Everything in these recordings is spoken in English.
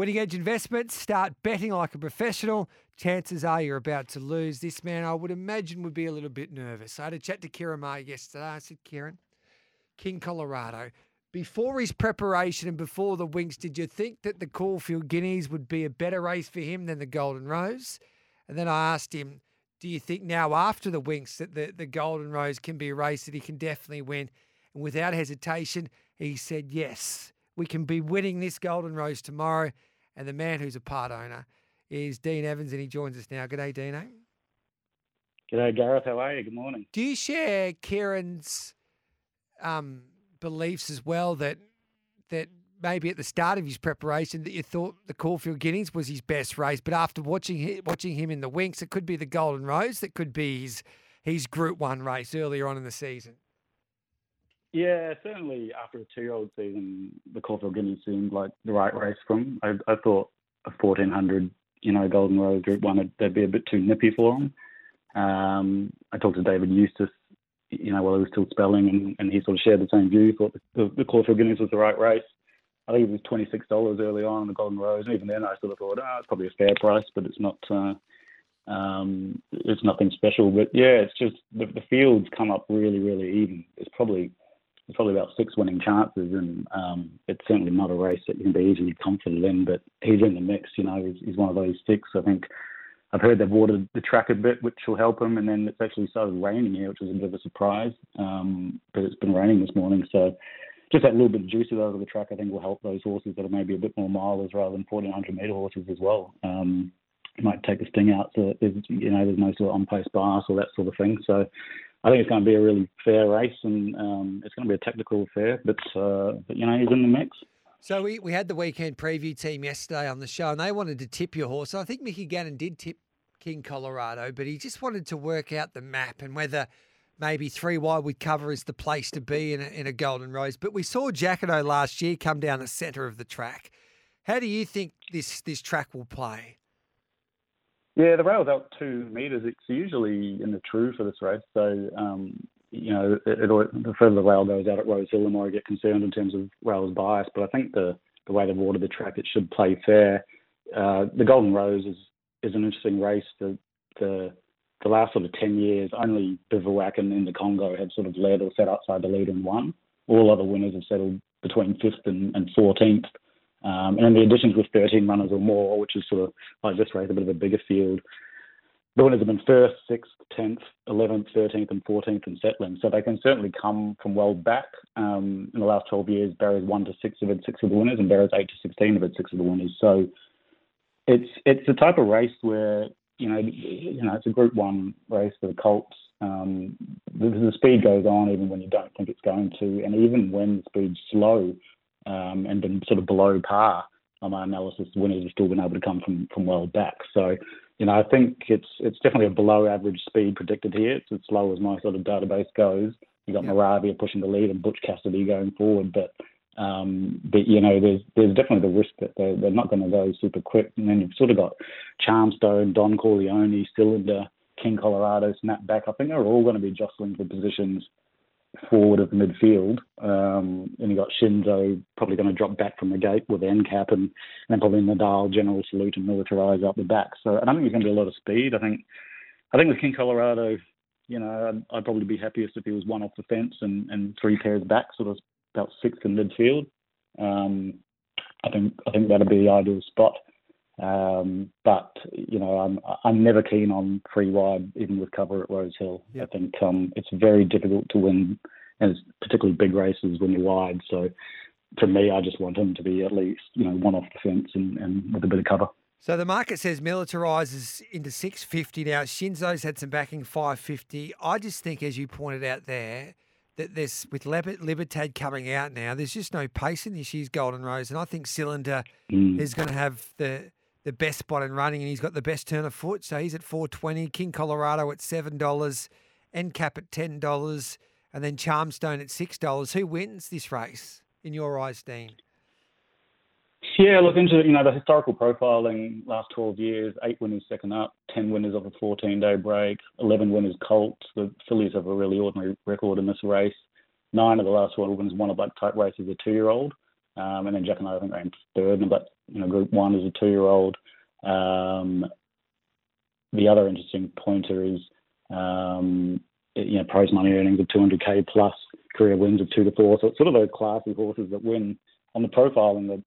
Winning Edge Investments, start betting like a professional. Chances are you're about to lose. This man, I would imagine, would be a little bit nervous. I had a chat to Ciaron Maher yesterday. I said, Ciaron, King Colorado, before his preparation and before the Winx, did you think that the Caulfield Guineas would be a better race for him than the Golden Rose? And then I asked him, do you think now after the Winx that the, the Golden Rose can be a race that he can definitely win? And without hesitation, he said, yes, we can be winning this Golden Rose tomorrow. And the man who's a part owner is Dean Evans, and he joins us now. Good day, Dino. G'day, Gareth. How are you? Good morning. Do you share Ciaron's um, beliefs as well that that maybe at the start of his preparation that you thought the Caulfield Guineas was his best race, but after watching watching him in the Winx, it could be the Golden Rose, that could be his his Group One race earlier on in the season. Yeah, certainly after a two-year-old season, the Caulfield Guineas seemed like the right race for him. I, I thought a 1400, you know, Golden Rose Group One, they'd be a bit too nippy for him. Um, I talked to David Eustace, you know, while he was still spelling, and, and he sort of shared the same view. Thought the, the, the Caulfield Guineas was the right race. I think it was twenty six dollars early on the Golden Rose. And even then, I sort of thought, oh, it's probably a fair price, but it's not. Uh, um, it's nothing special. But yeah, it's just the, the fields come up really, really even. It's probably probably about six winning chances, and um, it's certainly not a race that you can be easily confident in. But he's in the mix, you know. He's, he's one of those six. I think I've heard they've watered the track a bit, which will help him. And then it's actually started raining here, which was a bit of a surprise. Um, but it's been raining this morning, so just that little bit of juice over the track, I think, will help those horses that are maybe a bit more milers rather than 1400 metre horses as well. Um, might take the sting out so there's, you know, there's no sort of on post bias or that sort of thing. So I think it's going to be a really fair race, and um, it's going to be a technical affair. But uh, but you know, he's in the mix. So we, we had the weekend preview team yesterday on the show, and they wanted to tip your horse. I think Mickey Gannon did tip King Colorado, but he just wanted to work out the map and whether maybe three wide with cover is the place to be in a, in a Golden Rose. But we saw Jacquinot last year come down the centre of the track. How do you think this this track will play? Yeah, the rail's out two metres. It's usually in the true for this race. So, um, you know, it, it, the further the rail goes out at Rose Hill, the more I get concerned in terms of rail's bias. But I think the, the way they've ordered the track, it should play fair. Uh, the Golden Rose is, is an interesting race. The, the the last sort of 10 years, only Bivouac and in the Congo have sort of led or sat outside the lead and won. All other winners have settled between 5th and, and 14th. Um, and the additions with 13 runners or more, which is sort of like this race, a bit of a bigger field. The winners have been 1st, 6th, 10th, 11th, 13th, and 14th in settling. So they can certainly come from well back. Um, in the last 12 years, Barry's 1 to 6 have had 6 of the winners, and Barry's 8 to 16 have had 6 of the winners. So it's it's the type of race where, you know, you know, it's a Group 1 race for the Colts. Um, the, the speed goes on even when you don't think it's going to, and even when the speed's slow, um, and been sort of below par on my analysis. Winners have still been able to come from from well back. So, you know, I think it's it's definitely a below average speed predicted here. It's as slow as my sort of database goes. You got yeah. Moravia pushing the lead and Butch Cassidy going forward, but um, but you know, there's there's definitely the risk that they're, they're not going to go super quick. And then you've sort of got Charmstone, Don Corleone, Cylinder, King Colorado, Snapback. I think they're all going to be jostling for positions forward of midfield. Um, and you got Shinzo probably going to drop back from the gate with NCAP, and, and then probably Nadal, General Salute, and Militarize up the back. So I don't think there's going to be a lot of speed. I think I think with King Colorado, you know, I'd, I'd probably be happiest if he was one off the fence and, and three pairs back, sort of about sixth in midfield. Um, I think I think that'd be the ideal spot. Um, but you know, I'm I'm never keen on free wide, even with cover at Rose Hill. Yep. I think um, it's very difficult to win, and particularly big races when you're wide. So for me, I just want him to be at least you know one off the fence and, and with a bit of cover. So the market says Militarize's into 650 now. Shinzo's had some backing 550. I just think, as you pointed out there, that there's with Libertad coming out now, there's just no pace in this year's Golden Rose, and I think Cylinder mm. is going to have the the best spot in running, and he's got the best turn of foot. So he's at four twenty. King Colorado at seven dollars, NCAP at ten dollars, and then Charmstone at six dollars. Who wins this race in your eyes, Dean? Yeah, look into you know the historical profiling last twelve years, eight winners second up, ten winners of a fourteen day break, eleven winners Colts. The fillies have a really ordinary record in this race. Nine of the last twelve winners won a black type race as a two year old. Um, and then Jacquinot, I think ran third, but you know, Group One is a two-year-old. Um, the other interesting pointer is, um, you know, prize money earnings of 200k plus, career wins of two to four. So it's sort of those classy horses that win on the profile, and the,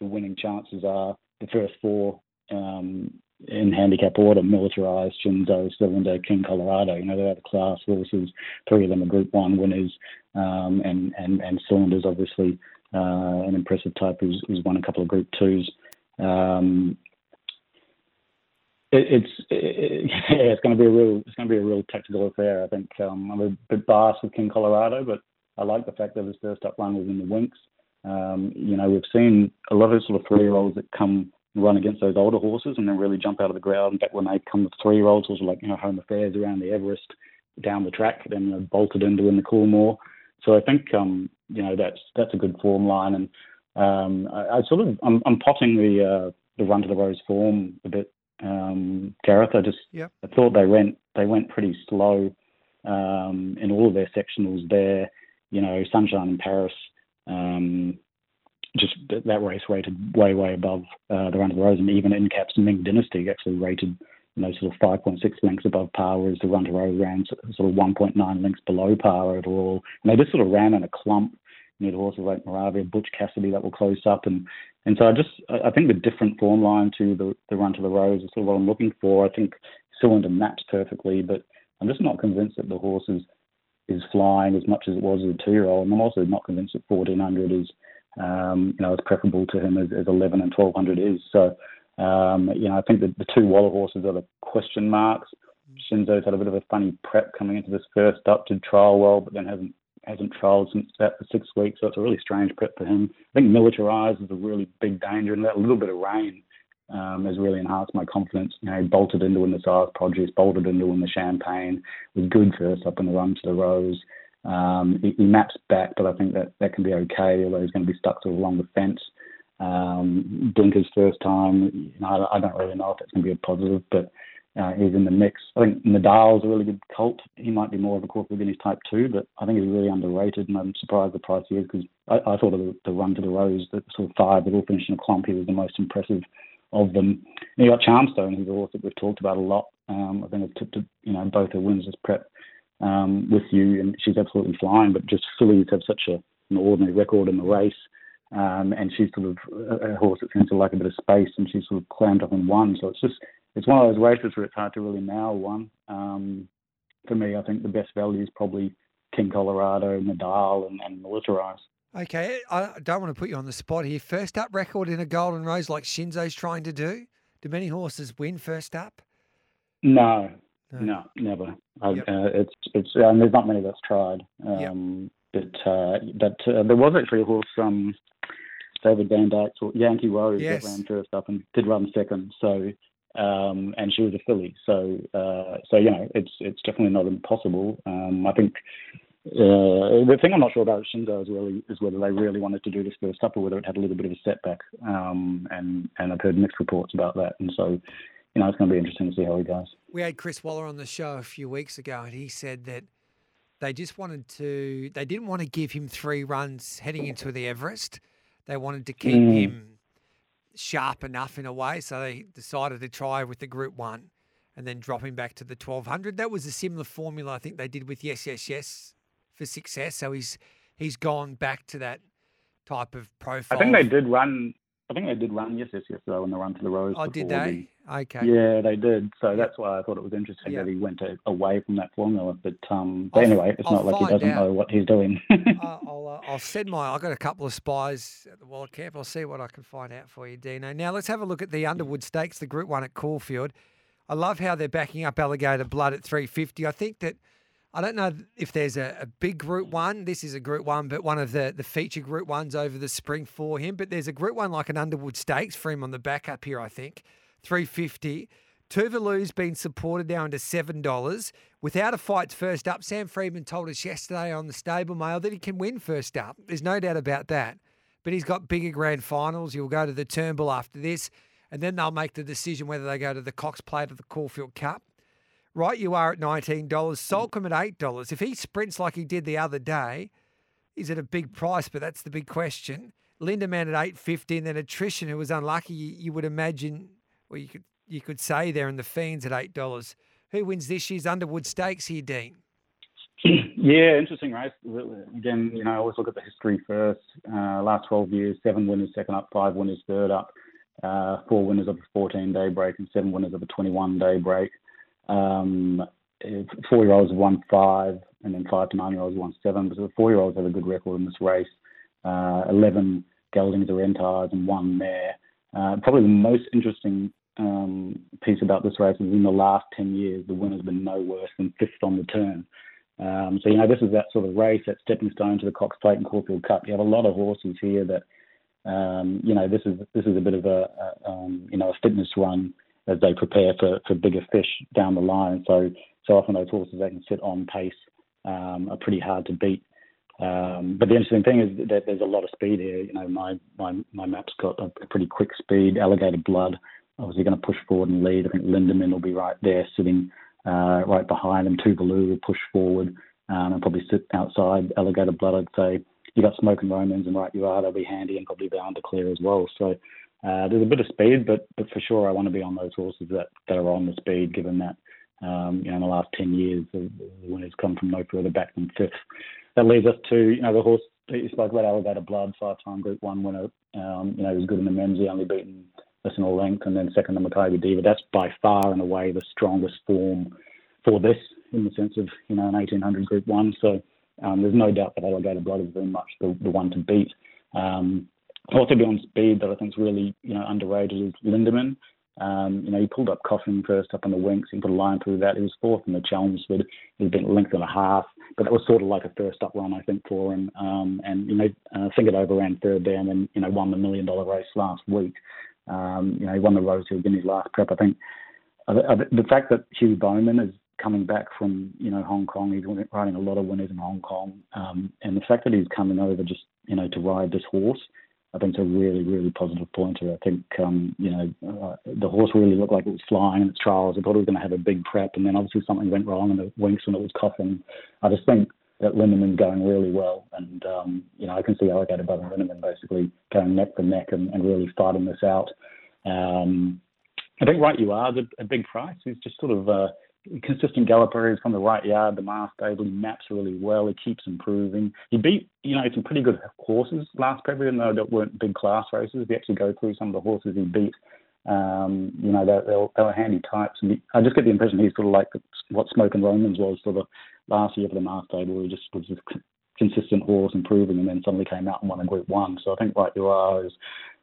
the winning chances are the first four um, in handicap order, militarized, Shinzo, Cylinder, King Colorado. You know, they're the class horses. Three of them are Group One winners, um, and and and Cylinders obviously an impressive type who's, who's won a couple of Group Twos. Um, it, it's it, yeah, it's going to be a real it's going to be a real tactical affair. I think um, I'm a bit biased with King Colorado, but I like the fact that his first up run was in the Winx. Um, you know, we've seen a lot of sort of three year olds that come run against those older horses and then really jump out of the ground. In fact, when they come with three year olds, was like, you know, home affairs around the Everest down the track, then you know, bolted into in win the Coolmore. So I think, um, you know, that's that's a good form line. And um, I, I sort of, I'm, I'm potting the uh, the run to the rose form a bit, um, Gareth. I just, yep. I thought they went, they went pretty slow um, in all of their sectionals there. You know, Sunshine in Paris, um, just that race rated way, way above uh, the Run to the Rose, and even Incap's Ming Dynasty actually rated, you know, sort of 5.6 lengths above par, whereas the Run to Rose ran sort of 1.9 lengths below par overall. And they just sort of ran in a clump near the horses like Moravia, Butch Cassidy that were close up, and and so I just I think the different form line to the the Run to the Rose is sort of what I'm looking for. I think Cylinder maps perfectly, but I'm just not convinced that the horse is is flying as much as it was as a two year old. And I'm also not convinced that 1400 is um, you know, as preferable to him as, as 11 and 1200 is. So, um, you know, I think that the two Waller horses are the question marks. Shinzo's had a bit of a funny prep coming into this first up, did trial well, but then hasn't hasn't trialled since about for six weeks, so it's a really strange prep for him. I think militarized is a really big danger, and that little bit of rain um, has really enhanced my confidence. You know, he bolted into win the Sires' Produce, bolted into win the Champagne, was good first up in the run to the Rose. Um, he, he, maps back, but I think that that can be okay, although he's going to be stuck sort of along the fence. Um, Blinker's first time, you know, I, I, don't really know if it's going to be a positive, but uh, he's in the mix. I think Nadal's a really good colt. He might be more of a Caulfield Guineas type two, but I think he's really underrated, and I'm surprised the price he is because I, I, thought of the, the, run to the Rose, the sort of five that all finished in a clump, he was the most impressive of them. And you got Charmstone, who's a horse that we've talked about a lot. Um, I think I've tipped, you know, both her wins as prep um, with you, and she's absolutely flying. But just fillies have such a, an ordinary record in the race, um, and she's sort of a, a horse that seems to like a bit of space, and she's sort of clammed up and won. So it's just it's one of those races where it's hard to really nail one. Um, for me, I think the best value is probably King Colorado, Nadal, and, and Militarize. Okay, I don't want to put you on the spot here. First up record in a Golden Rose like Shinzo's trying to do. Do many horses win first up? No, no, never. Yep. Uh, it's it's and there's not many that's tried. Um, yep. But uh, but uh, there was actually a horse, um, David Van Vandyke's Yankee Rose yes. that ran first up and did run second. So um, and she was a filly. So uh, so you know it's it's definitely not impossible. Um, I think. Uh, the thing I'm not sure about Shinzo is really is whether they really wanted to do this first up or whether it had a little bit of a setback. Um, and and I've heard mixed reports about that. And so you know, it's going to be interesting to see how he goes. We had Chris Waller on the show a few weeks ago, and he said that they just wanted to, they didn't want to give him three runs heading into the Everest. They wanted to keep mm. him sharp enough in a way, so they decided to try with the Group One and then drop him back to the 1200. That was a similar formula I think they did with Yes Yes Yes for success. So he's he's gone back to that type of profile. I think they did run I think they did run yes, yes, yes, though, when they run to the Rose. Oh, did they? Okay. Yeah, they did. So that's why I thought it was interesting yep. that he went to, away from that formula. But um, but anyway, it's I'll not like he doesn't out. know what he's doing. I'll uh, I'll send my. I've got a couple of spies at the Waller camp. I'll see what I can find out for you, Dino. Now let's have a look at the Underwood Stakes, the Group One at Caulfield. I love how they're backing up Alligator Blood at 350. I think that I don't know if there's a, a, big group one. This is a group one, but one of the, the feature group ones over the spring for him. But there's a group one like an Underwood Stakes for him on the back up here, I think. 350. Tuvalu's been supported down to $7. Without a fight first up, Sam Freedman told us yesterday on the stable mail that he can win first up. There's no doubt about that. But he's got bigger grand finals. He'll go to the Turnbull after this, and then they'll make the decision whether they go to the Cox Plate or the Caulfield Cup. Right, you are at $19. Soulcombe at $8. If he sprints like he did the other day, is it a big price? But that's the big question. Lindemann at eight fifty, and then attrition who was unlucky. You would imagine, or you could you could say there in the Fiends at eight dollars. Who wins this year's Underwood Stakes here, Dean? Yeah, interesting race. Again, you know, I always look at the history first. Uh, last 12 years, seven winners second up, five winners third up, uh, four winners of a 14 day break, and seven winners of a 21 day break. Um, four year olds have won five, and then five to nine year olds won seven. But the four year olds have a good record in this race. Uh, 11 geldings or entires and one mare. Uh, probably the most interesting um, piece about this race is in the last 10 years, the winner's been no worse than fifth on the turn. Um, so, you know, this is that sort of race, that stepping stone to the Cox Plate and Caulfield Cup. You have a lot of horses here that, um, you know, this is this is a bit of a, a um, you know, a fitness run as they prepare for, for bigger fish down the line. So, so often those horses they can sit on pace um, are pretty hard to beat. Um, but the interesting thing is that there's a lot of speed here. You know, my my, my map's got a, pretty quick speed. Alligator Blood obviously going to push forward and lead. I think Lindemann will be right there, sitting uh, right behind him. Tuvalu will push forward um, and probably sit outside Alligator Blood. I'd say you got Smokin' Romans and right you are. They'll be handy and probably bound to clear as well. So uh, there's a bit of speed, but but for sure I want to be on those horses that, that are on the speed, given that um, you know in the last ten years the, the winners come from no further back than fifth. That leads us to you know the horse you spoke about Alligator Blood, five-time Group One winner. Um, you know he was good in the Memsie, only beaten personal length, and then second the Makybe Diva. That's by far and away the strongest form for this, in the sense of you know an 1800 Group One. So um, there's no doubt that Alligator Blood is very much the, the one to beat. Um, also beyond speed that I think is really you know underrated is Lindemann. Um, you know, he pulled up Coffin first up on the Winx. He put a line through that. He was fourth in the Chelmsford. He's been length and a half, but that was sort of like a first up run, I think, for him. Um, and you know, uh, Think It Over ran third there, and then you know won the million dollar race last week. Um, you know, he won the Rosehill his last prep. I think uh, the fact that Hugh Bowman is coming back from you know Hong Kong, he's riding a lot of winners in Hong Kong, um, and the fact that he's coming over just you know to ride this horse, I think it's a really really positive pointer. I think um, you know uh, the horse really looked like it was flying in its trials. I thought it was going to have a big prep, and then obviously something went wrong in the Winx when it was coughing. I just think that Lindemann's going really well, and um, you know I can see Alligator Blood and Lindemann basically going neck to neck and, and really fighting this out. Um, I think right you are a, a big price. He's just sort of a consistent galloper. He's from the right yard, the mass stable. He maps really well. He keeps improving. He beat you know some pretty good horses last February, even though they weren't big class races. You actually go through some of the horses he beat, um, you know, they, they, were, they handy types. And I just get the impression he's sort of like what Smokin' Romans was for the last year for the Mass Stable. He just was a consistent horse improving and then suddenly came out and won a Group 1. So I think Right You Are has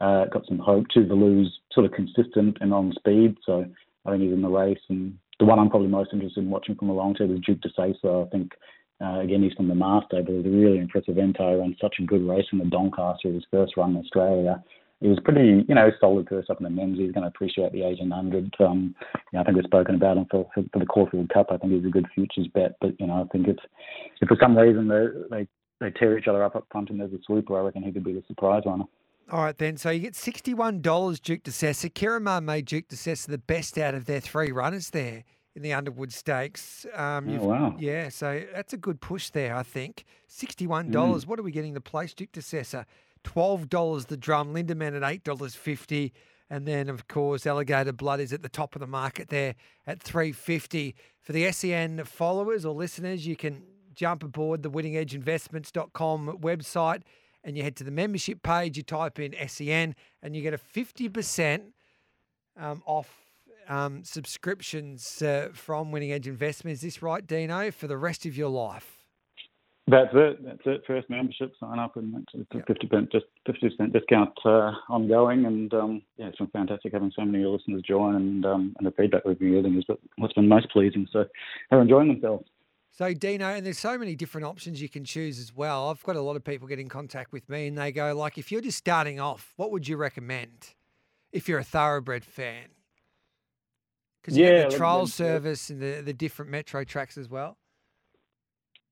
uh, got some hope. Tuvalu's sort of consistent and on speed. So I think he's in the race. And the one I'm probably most interested in watching from a long term is Duke De So I think uh, again, he's from the Mass Stable. He's a really impressive enter and such a good race in the Doncaster, his first run in Australia he was pretty, you know, solid first up in the men's. He's going to appreciate the 1800. Um, you know, I think we've spoken about him for, for, for the Caulfield Cup. I think he's a good futures bet. But you know, I think if if for some reason they they they tear each other up up front and there's a sweeper, I reckon he could be the surprise runner. All right, then. So you get $61 Duke De Sessa. Ciaron Maher made Duke De Sessa the best out of their three runners there in the Underwood Stakes. Um, oh, wow. Yeah, so that's a good push there, I think. $61. Mm. What are we getting the place? Duke De Sessa $12 the drum, Lindemann at $8.50. And then, of course, Alligator Blood is at the top of the market there at 350 For the SEN followers or listeners, you can jump aboard the winningedgeinvestments.com website and you head to the membership page, you type in SEN, and you get a 50% um, off um, subscriptions uh, from Winning Edge Investments. Is this right, Dino, for the rest of your life? That's it. That's it. First membership, sign up, and it's a fifty percent just fifty percent discount uh, ongoing. And um, yeah, it's been fantastic having so many listeners join, and um, and the feedback we've been getting is what's been most pleasing. So they're enjoying themselves. So Dino, and there's so many different options you can choose as well. I've got a lot of people get in contact with me, and they go like, if you're just starting off, what would you recommend if you're a thoroughbred fan? Because you yeah, the trial service and the the different metro tracks as well.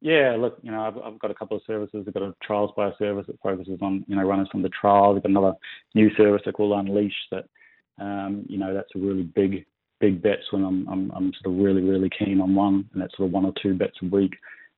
Yeah, look, you know, I've, I've got a couple of services. I've got a trials by service that focuses on, you know, runners from the trials. I've got another new service I call Unleash that, um, you know, that's a really big, big bets when I'm, I'm, I'm sort of really, really keen on one, and that's sort of one or two bets a week.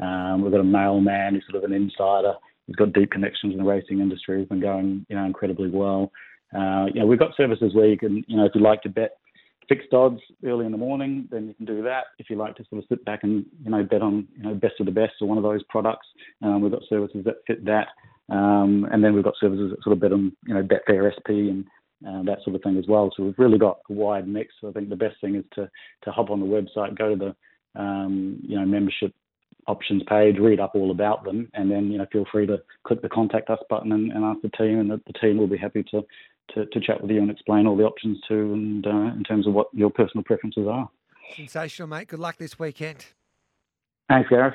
Um, we've got a mailman who's sort of an insider he's got deep connections in the racing industry. He's been going, you know, incredibly well. Uh, you know, we've got services where you can, you know, if you like to bet fixed odds early in the morning, then you can do that. If you like to sort of sit back and you know bet on you know best of the best or one of those products, um, we've got services that fit that. Um, and then we've got services that sort of bet on you know Betfair SP and uh, that sort of thing as well. So we've really got a wide mix. So I think the best thing is to to hop on the website, go to the um, you know membership options page, read up all about them, and then you know feel free to click the contact us button and, and ask the team, and the, the team will be happy to, to, to chat with you and explain all the options to and uh, in terms of what your personal preferences are. Sensational, mate. Good luck this weekend. Thanks, Gareth.